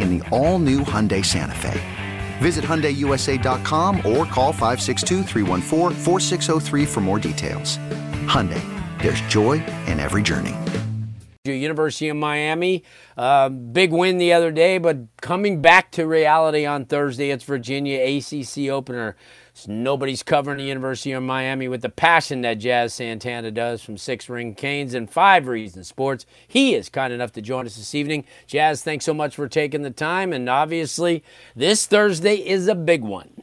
in the all-new Hyundai Santa Fe. Visit HyundaiUSA.com or call 562 for more details. Hyundai, there's joy in every journey. University of Miami, uh, big win the other day, but coming back to reality on Thursday, it's Virginia ACC opener. Nobody's covering the University of Miami with the passion that Jazz Santana does from Six Ring Canes and Five Reasons Sports. He is kind enough to join us this evening. Jazz, thanks so much for taking the time. And obviously, this Thursday is a big one.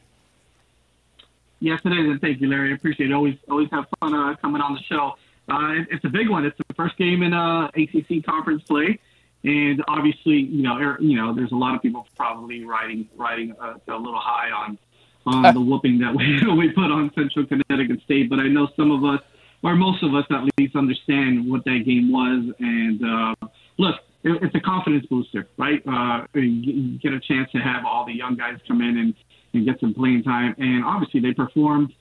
Yes, it is. And thank you, Larry. I appreciate it. Always, always have fun uh, coming on the show. Uh, it's a big one. It's the first game in uh, ACC conference play. And obviously, you know, er, you know, there's a lot of people probably riding riding a, a little high on on the whooping that we we put on Central Connecticut State. But I know some of us, or most of us at least, understand what that game was. And uh, look, it, it's a confidence booster, right? Uh, you get a chance to have all the young guys come in and, and get some playing time. And obviously, they performed.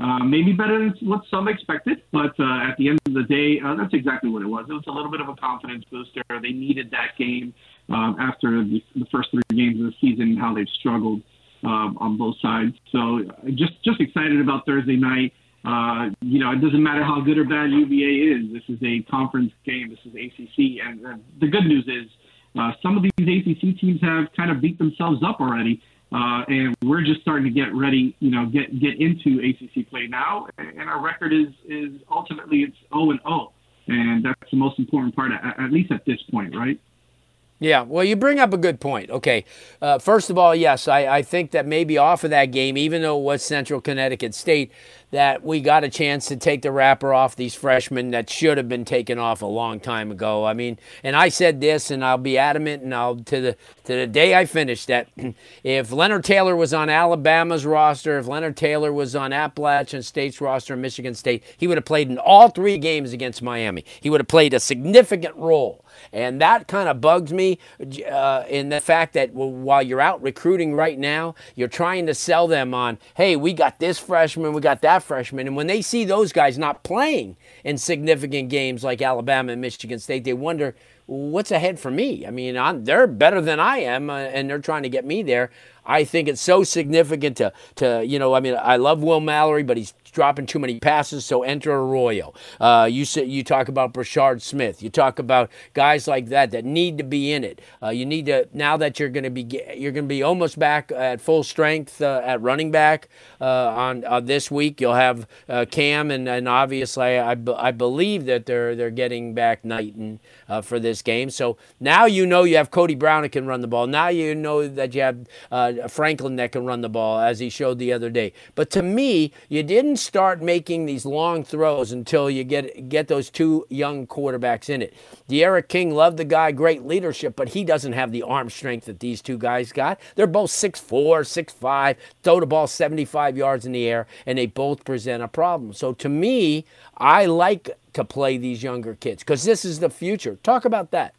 Uh, maybe better than what some expected, but uh, at the end of the day, uh, that's exactly what it was. It was a little bit of a confidence booster. They needed that game um, after the, the first three games of the season, how they've struggled uh, on both sides. So just just excited about Thursday night. Uh, you know, it doesn't matter how good or bad UVA is. This is a conference game. This is ACC, and uh, the good news is uh, some of these ACC teams have kind of beat themselves up already, uh, and we're just starting to get ready. You know, get get into ACC play now, and our record is is ultimately it's 0 and 0, and that's the most important part, at, at least at this point, right? Yeah, well, you bring up a good point. Okay, uh, first of all, yes, I, I think that maybe off of that game, even though it was Central Connecticut State, that we got a chance to take the wrapper off these freshmen that should have been taken off a long time ago. I mean, and I said this, and I'll be adamant, and I'll to the to the day I finish that if Leonard Taylor was on Alabama's roster, if Leonard Taylor was on Appalachian State's roster, Michigan State, he would have played in all three games against Miami. He would have played a significant role and that kind of bugs me uh, in the fact that while you're out recruiting right now, you're trying to sell them on, hey, we got this freshman, we got that freshman. And when they see those guys not playing in significant games like Alabama and Michigan State, they wonder, what's ahead for me? I mean, I'm, they're better than I am, uh, and they're trying to get me there. I think it's so significant to, to you know, I mean, I love Will Mallory, but he's dropping too many passes, so enter Arroyo. Uh, you say, you talk about Brashard Smith. You talk about guys like that that need to be in it. Uh, you need to now that you're going to be you're going to be almost back at full strength uh, at running back uh, on uh, this week. You'll have uh, Cam and, and obviously I, I believe that they're they're getting back Knighton for this game. So now you know you have Cody Brown that can run the ball. Now you know that you have Franklin that can run the ball as he showed the other day. But to me, you didn't start making these long throws until you get get those two young quarterbacks in it. D'Eriq King loved the guy, great leadership, but he doesn't have the arm strength that these two guys got. They're both 6'4", 6'5", throw the ball 75 yards in the air, and they both present a problem. So to me, I like to play these younger kids because this is the future. Talk about that.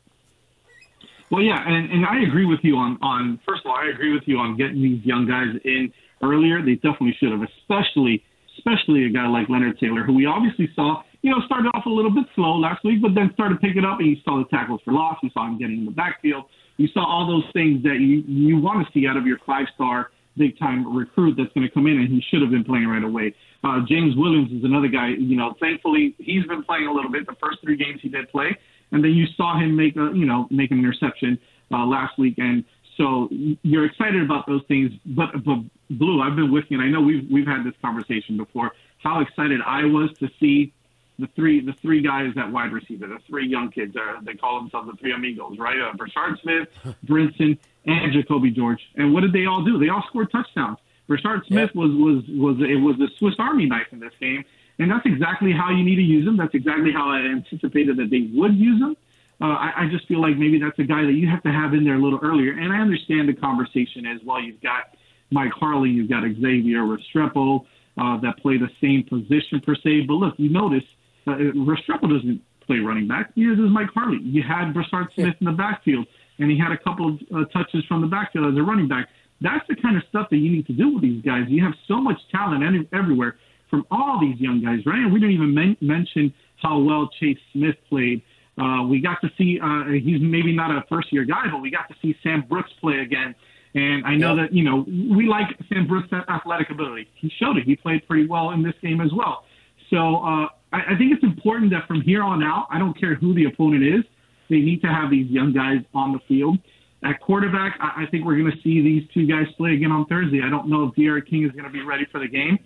Well, yeah, and, and I agree with you on, on, first of all, I agree with you on getting these young guys in earlier. They definitely should have, especially especially a guy like Leonard Taylor, who we obviously saw, you know, started off a little bit slow last week, but then started picking up, and you saw the tackles for loss. You saw him getting in the backfield. You saw all those things that you you want to see out of your five star big time recruit that's going to come in, and he should have been playing right away. Uh, James Williams is another guy. You know, thankfully he's been playing a little bit. The first three games he did play, and then you saw him make a you know make an interception uh, last week, and so you're excited about those things. But but Blue, I've been with you, and I know we've we've had this conversation before. How excited I was to see the three the three guys at wide receiver, the three young kids. Uh, they call themselves the three amigos, right? Uh, Brashard Smith, Brinson, and Jacolby George. And what did they all do? They all scored touchdowns. Brashard Smith was was was it was a Swiss Army knife in this game, and that's exactly how you need to use them. That's exactly how I anticipated that they would use them. Uh, I, I just feel like maybe that's a guy that you have to have in there a little earlier. And I understand the conversation as well. You've got Mike Harley, you've got Xavier Restrepo uh, that play the same position per se. But look, you notice uh, Restrepo doesn't play running back. Neither does Mike Harley. You had Brashard Smith in the backfield, and he had a couple of uh, touches from the backfield as a running back. That's the kind of stuff that you need to do with these guys. You have so much talent everywhere from all these young guys, right? And we didn't even men- mention how well Chase Smith played. Uh, we got to see, uh, he's maybe not a first year guy, but we got to see Sam Brooks play again. And I know that, you know, we like Sam Brooks' athletic ability. He showed it. He played pretty well in this game as well. So uh, I, I think it's important that from here on out, I don't care who the opponent is, they need to have these young guys on the field. At quarterback, I, I think we're going to see these two guys play again on Thursday. I don't know if D'Eriq King is going to be ready for the game.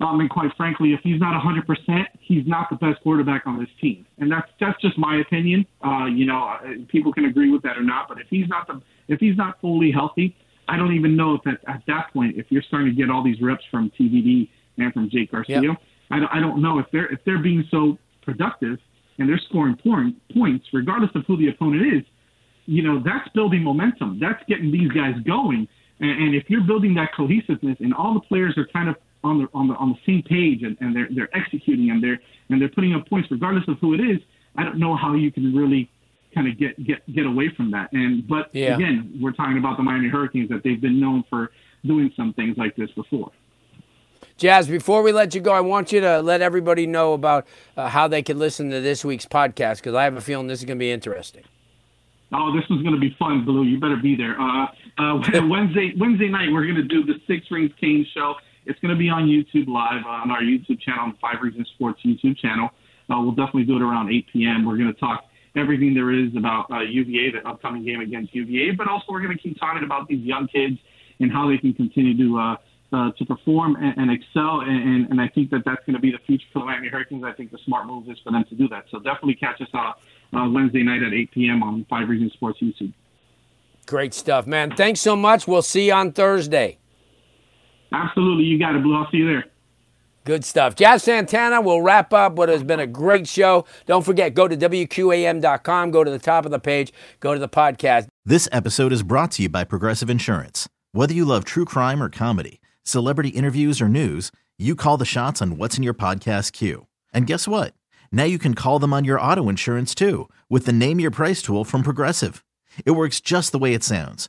Um, and quite frankly, if he's not 100%, he's not the best quarterback on this team. And that's that's just my opinion. Uh, you know, uh, people can agree with that or not. But if he's not the if he's not fully healthy, I don't even know if at, at that point, if you're starting to get all these reps from TVD and from Jake Garcia, yep. I, I don't know if they're if they're being so productive and they're scoring point, points, regardless of who the opponent is. You know, that's building momentum. That's getting these guys going. And, and if you're building that cohesiveness and all the players are kind of on the on the on the same page and, and they're they're executing and they're and they're putting up points regardless of who it is, I don't know how you can really kind of get get get away from that. And but yeah. again, we're talking about the Miami Hurricanes that they've been known for doing some things like this before. Jazz, before we let you go, I want you to let everybody know about uh, how they can listen to this week's podcast because I have a feeling this is going to be interesting. Oh, this is going to be fun, Blue. You better be there. Uh, uh, Wednesday Wednesday night, we're going to do the Six Rings Kane show. It's going to be on YouTube live on our YouTube channel, on Five Reasons Sports YouTube channel. Uh, we'll definitely do it around 8 p.m. We're going to talk everything there is about uh, UVA, the upcoming game against UVA, but also we're going to keep talking about these young kids and how they can continue to uh, uh, to perform and, and excel. And, and, I think that that's going to be the future for the Miami Hurricanes. I think the smart move is for them to do that. So definitely catch us uh, uh, Wednesday night at 8 p.m. on Five Reasons Sports YouTube. Great stuff, man. Thanks so much. We'll see you on Thursday. Absolutely. You got it, Blue. I'll see you there. Good stuff. Jazz Santana will wrap up what has been a great show. Don't forget, go to WQAM.com, go to the top of the page, go to the podcast. This episode is brought to you by Progressive Insurance. Whether you love true crime or comedy, celebrity interviews or news, you call the shots on what's in your podcast queue. And guess what? Now you can call them on your auto insurance too with the Name Your Price tool from Progressive. It works just the way it sounds